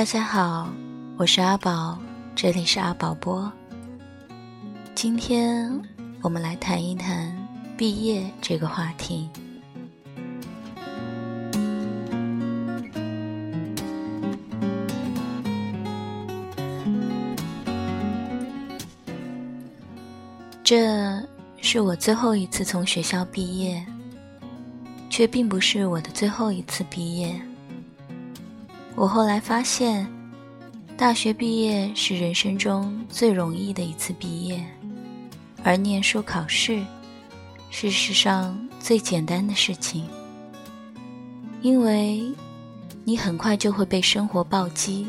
大家好，我是阿宝，这里是阿宝播。今天我们来谈一谈毕业这个话题。这是我最后一次从学校毕业，却并不是我的最后一次毕业。我后来发现，大学毕业是人生中最容易的一次毕业，而念书考试是世上最简单的事情，因为你很快就会被生活暴击，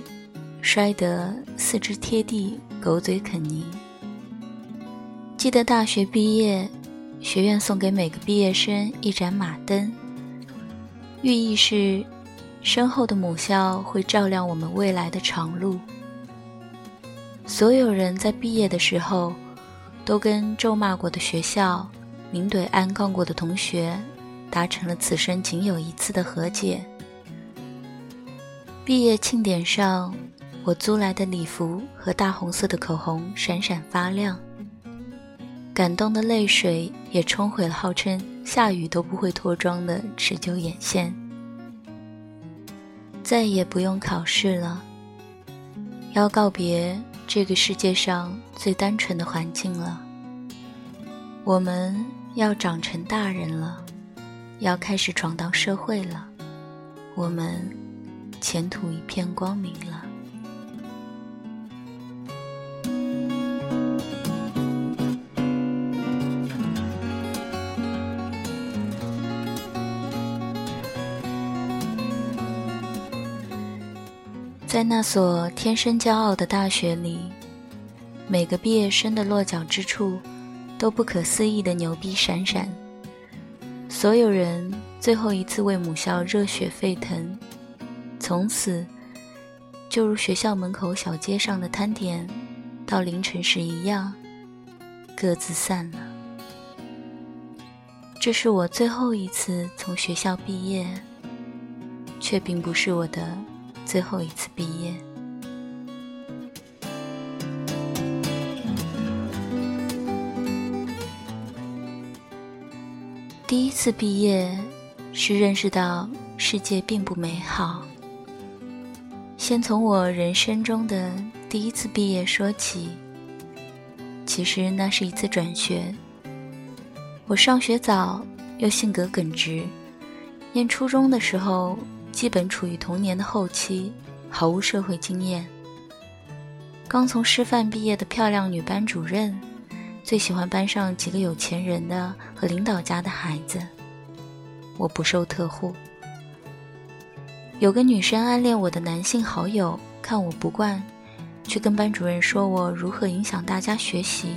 摔得四肢贴地、狗嘴啃泥。记得大学毕业，学院送给每个毕业生一盏马灯，寓意是。身后的母校会照亮我们未来的长路。所有人在毕业的时候，都跟咒骂过的学校、明怼暗杠过的同学，达成了此生仅有一次的和解。毕业庆典上，我租来的礼服和大红色的口红闪闪发亮，感动的泪水也冲毁了号称下雨都不会脱妆的持久眼线。再也不用考试了，要告别这个世界上最单纯的环境了。我们要长成大人了，要开始闯荡社会了，我们前途一片光明了。那所天生骄傲的大学里，每个毕业生的落脚之处都不可思议的牛逼闪闪。所有人最后一次为母校热血沸腾，从此就如学校门口小街上的摊点，到凌晨时一样，各自散了。这是我最后一次从学校毕业，却并不是我的。最后一次毕业，第一次毕业是认识到世界并不美好。先从我人生中的第一次毕业说起。其实那是一次转学。我上学早，又性格耿直，念初中的时候。基本处于童年的后期，毫无社会经验。刚从师范毕业的漂亮女班主任，最喜欢班上几个有钱人的和领导家的孩子。我不受特护。有个女生暗恋我的男性好友，看我不惯，去跟班主任说我如何影响大家学习，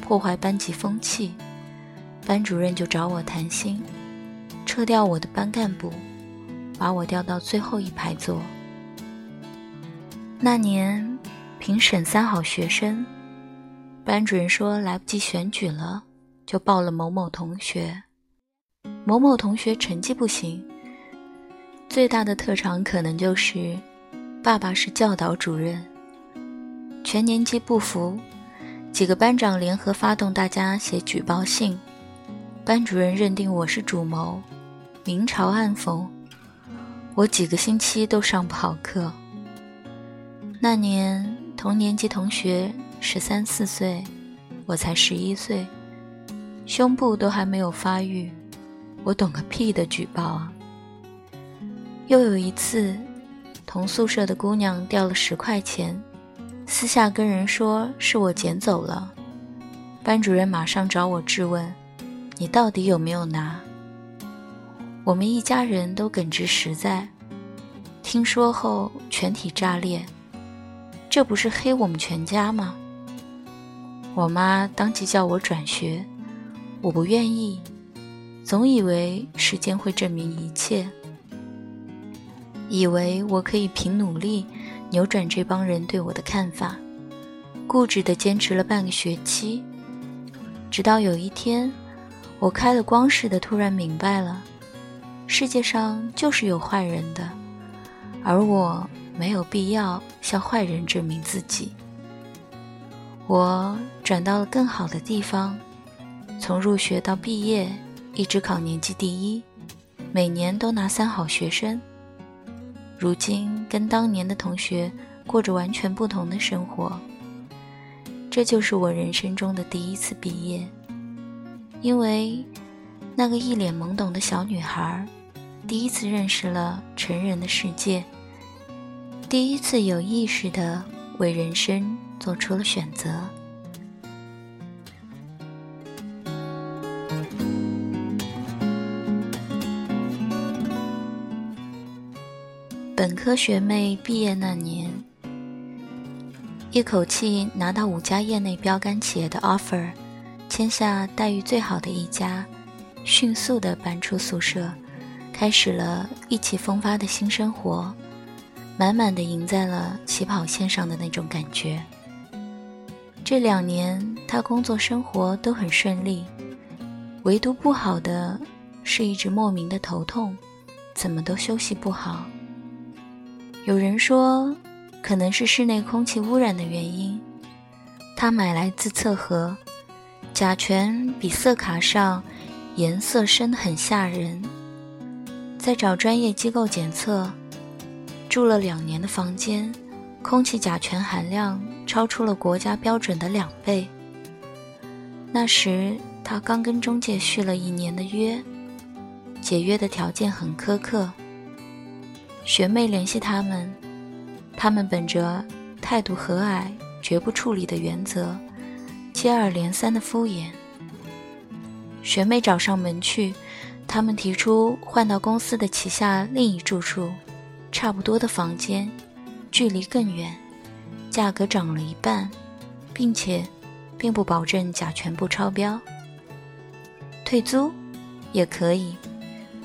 破坏班级风气。班主任就找我谈心，撤掉我的班干部。把我调到最后一排坐。那年评审三好学生，班主任说来不及选举了，就报了某某同学。某某同学成绩不行，最大的特长可能就是爸爸是教导主任。全年级不服，几个班长联合发动大家写举报信。班主任认定我是主谋，明嘲暗讽。我几个星期都上不好课。那年同年级同学十三四岁，我才十一岁，胸部都还没有发育，我懂个屁的举报啊！又有一次，同宿舍的姑娘掉了十块钱，私下跟人说是我捡走了，班主任马上找我质问：“你到底有没有拿？”我们一家人都耿直实在，听说后全体炸裂，这不是黑我们全家吗？我妈当即叫我转学，我不愿意，总以为时间会证明一切，以为我可以凭努力扭转这帮人对我的看法，固执地坚持了半个学期，直到有一天，我开了光似的突然明白了。世界上就是有坏人的，而我没有必要向坏人证明自己。我转到了更好的地方，从入学到毕业，一直考年级第一，每年都拿三好学生。如今跟当年的同学过着完全不同的生活。这就是我人生中的第一次毕业，因为那个一脸懵懂的小女孩，第一次认识了成人的世界，第一次有意识的为人生做出了选择。本科学妹毕业那年。一口气拿到五家业内标杆企业的 offer，签下待遇最好的一家，迅速地搬出宿舍，开始了意气风发的新生活，满满的赢在了起跑线上的那种感觉。这两年他工作生活都很顺利，唯独不好的是一直莫名的头痛，怎么都休息不好。有人说。可能是室内空气污染的原因，他买来自测盒，甲醛比色卡上颜色深得很吓人。在找专业机构检测，住了两年的房间，空气甲醛含量超出了国家标准的两倍。那时他刚跟中介续了一年的约，解约的条件很苛刻。学妹联系他们。他们本着态度和蔼、绝不处理的原则，接二连三的敷衍。学妹找上门去，他们提出换到公司的旗下另一住处，差不多的房间，距离更远，价格涨了一半，并且并不保证甲醛不超标。退租也可以，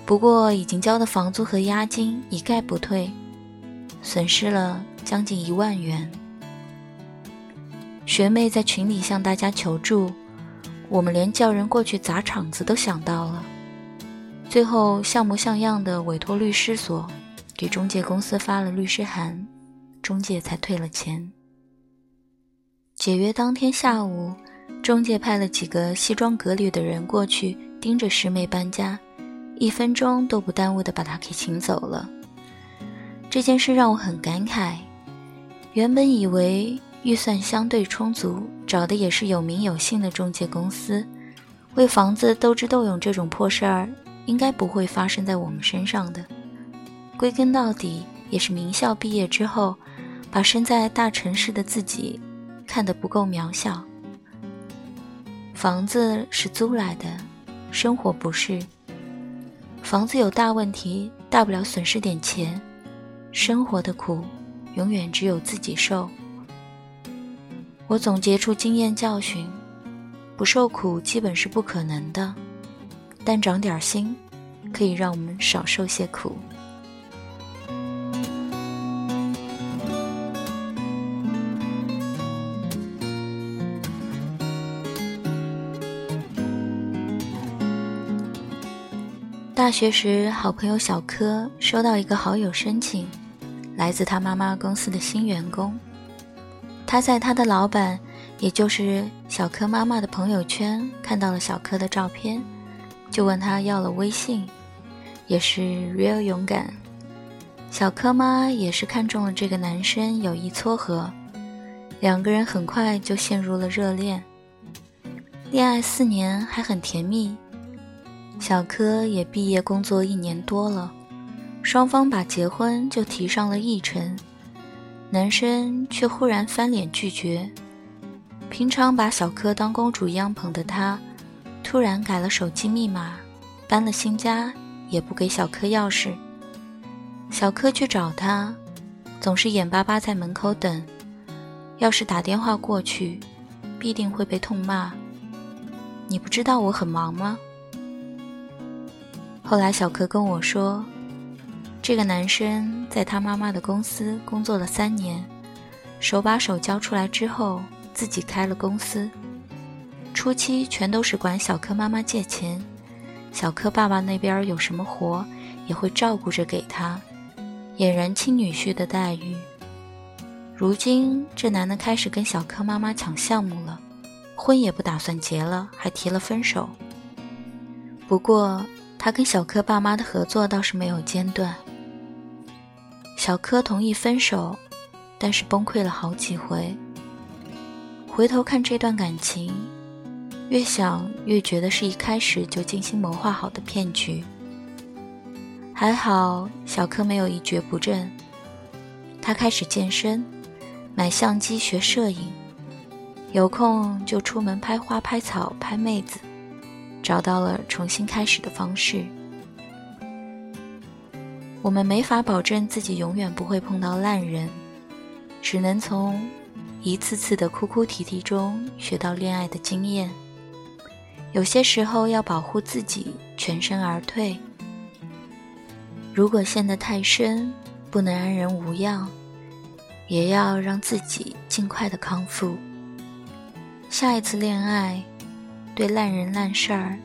不过已经交的房租和押金一概不退。损失了将近一万元。学妹在群里向大家求助，我们连叫人过去砸场子都想到了。最后像模像样的委托律师所给中介公司发了律师函，中介才退了钱。解约当天下午，中介派了几个西装革履的人过去盯着师妹搬家，一分钟都不耽误的把她给请走了。这件事让我很感慨。原本以为预算相对充足，找的也是有名有姓的中介公司，为房子斗智斗勇这种破事儿，应该不会发生在我们身上的。归根到底，也是名校毕业之后，把身在大城市的自己看得不够渺小。房子是租来的，生活不是。房子有大问题，大不了损失点钱。生活的苦，永远只有自己受。我总结出经验教训：不受苦基本是不可能的，但长点心，可以让我们少受些苦。大学时，好朋友小柯收到一个好友申请。来自他妈妈公司的新员工，他在他的老板，也就是小柯妈妈的朋友圈看到了小柯的照片，就问他要了微信，也是 real 勇敢。小柯妈也是看中了这个男生，有意撮合，两个人很快就陷入了热恋，恋爱四年还很甜蜜。小柯也毕业工作一年多了。双方把结婚就提上了议程，男生却忽然翻脸拒绝。平常把小柯当公主一样捧的他，突然改了手机密码，搬了新家也不给小柯钥匙。小柯去找他，总是眼巴巴在门口等，要是打电话过去，必定会被痛骂。你不知道我很忙吗？后来小柯跟我说。这个男生在他妈妈的公司工作了三年，手把手教出来之后，自己开了公司。初期全都是管小柯妈妈借钱，小柯爸爸那边有什么活，也会照顾着给他。俨然亲女婿的待遇。如今这男的开始跟小柯妈妈抢项目了，婚也不打算结了，还提了分手。不过他跟小柯爸妈的合作倒是没有间断。小柯同意分手，但是崩溃了好几回。回头看这段感情，越想越觉得是一开始就精心谋划好的骗局。还好小柯没有一蹶不振，他开始健身，买相机学摄影，有空就出门拍花、拍草、拍妹子，找到了重新开始的方式。我们没法保证自己永远不会碰到烂人，只能从。一次次的哭哭啼啼中学到恋爱的经验，有些时候要保护自己，全身而退。如果陷得太深，不能安然无恙，也要让自己尽快的康复。下一次恋爱，对烂人烂事儿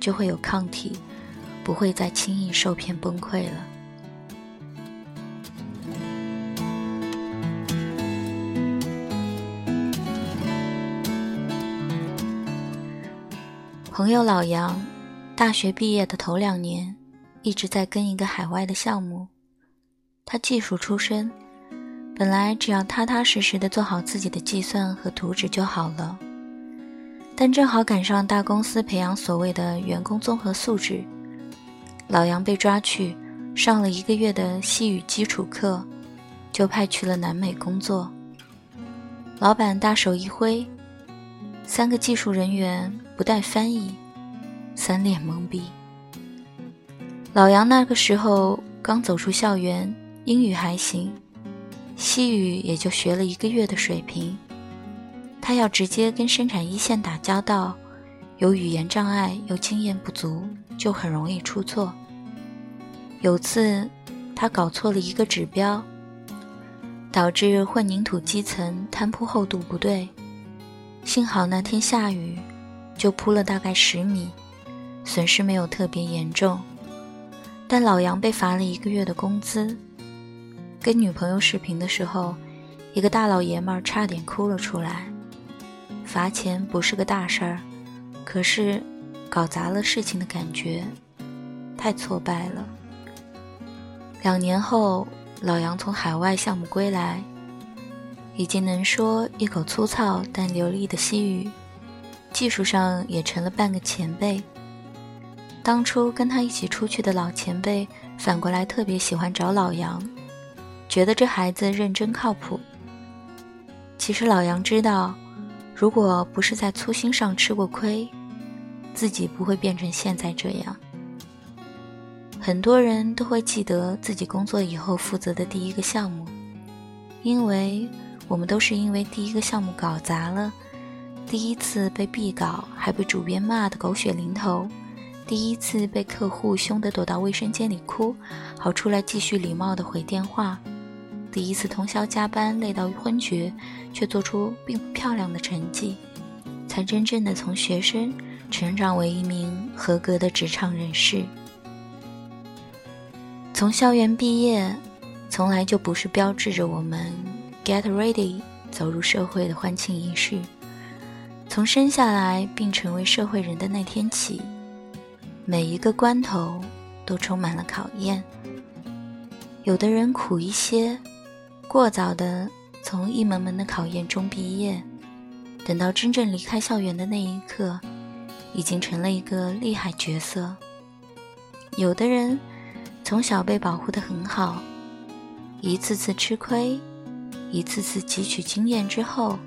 就会有抗体，不会再轻易受骗崩溃了。朋友老杨，大学毕业的头两年，一直在跟一个海外的项目。他技术出身，本来只要踏踏实实的做好自己的计算和图纸就好了。但正好赶上大公司培养所谓的员工综合素质，老杨被抓去上了一个月的西语基础课，就派去了南美工作。老板大手一挥。三个技术人员不带翻译，三脸懵逼。老杨那个时候刚走出校园，英语还行，西语也就学了一个月的水平。他要直接跟生产一线打交道，有语言障碍又经验不足，就很容易出错。有次他搞错了一个指标，导致混凝土基层摊铺厚度不对。幸好那天下雨，就铺了大概十米，损失没有特别严重。但老杨被罚了一个月的工资。跟女朋友视频的时候，一个大老爷们儿差点哭了出来。罚钱不是个大事儿，可是搞砸了事情的感觉，太挫败了。两年后，老杨从海外项目归来。已经能说一口粗糙但流利的西语，技术上也成了半个前辈。当初跟他一起出去的老前辈，反过来特别喜欢找老杨，觉得这孩子认真靠谱。其实老杨知道，如果不是在粗心上吃过亏，自己不会变成现在这样。很多人都会记得自己工作以后负责的第一个项目，因为。我们都是因为第一个项目搞砸了，第一次被毙稿还被主编骂得狗血淋头，第一次被客户凶得躲到卫生间里哭，好出来继续礼貌的回电话，第一次通宵加班累到昏厥，却做出并不漂亮的成绩，才真正的从学生成长为一名合格的职场人士。从校园毕业，从来就不是标志着我们。Get ready，走入社会的欢庆仪式。从生下来并成为社会人的那天起，每一个关头都充满了考验。有的人苦一些，过早的从一门门的考验中毕业，等到真正离开校园的那一刻，已经成了一个厉害角色。有的人从小被保护的很好，一次次吃亏。一次次汲取经验之后，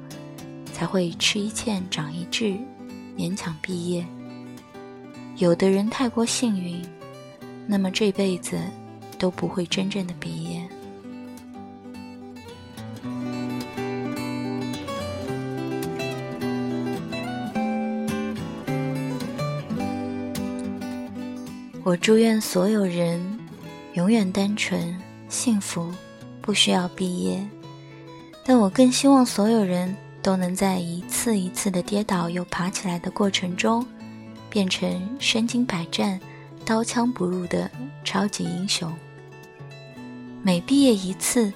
才会吃一堑长一智，勉强毕业。有的人太过幸运，那么这辈子都不会真正的毕业。我祝愿所有人永远单纯幸福不需要毕业。但我更希望所有人都能在一次一次的跌倒又爬起来的过程中变成身经百战刀枪不入的超级英雄。每毕业一次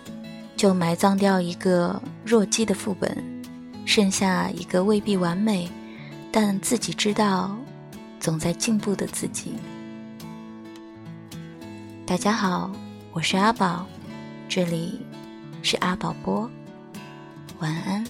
就埋葬掉一个弱鸡的副本剩下一个未必完美但自己知道总在进步的自己。大家好我是阿宝这里是阿宝播晚安。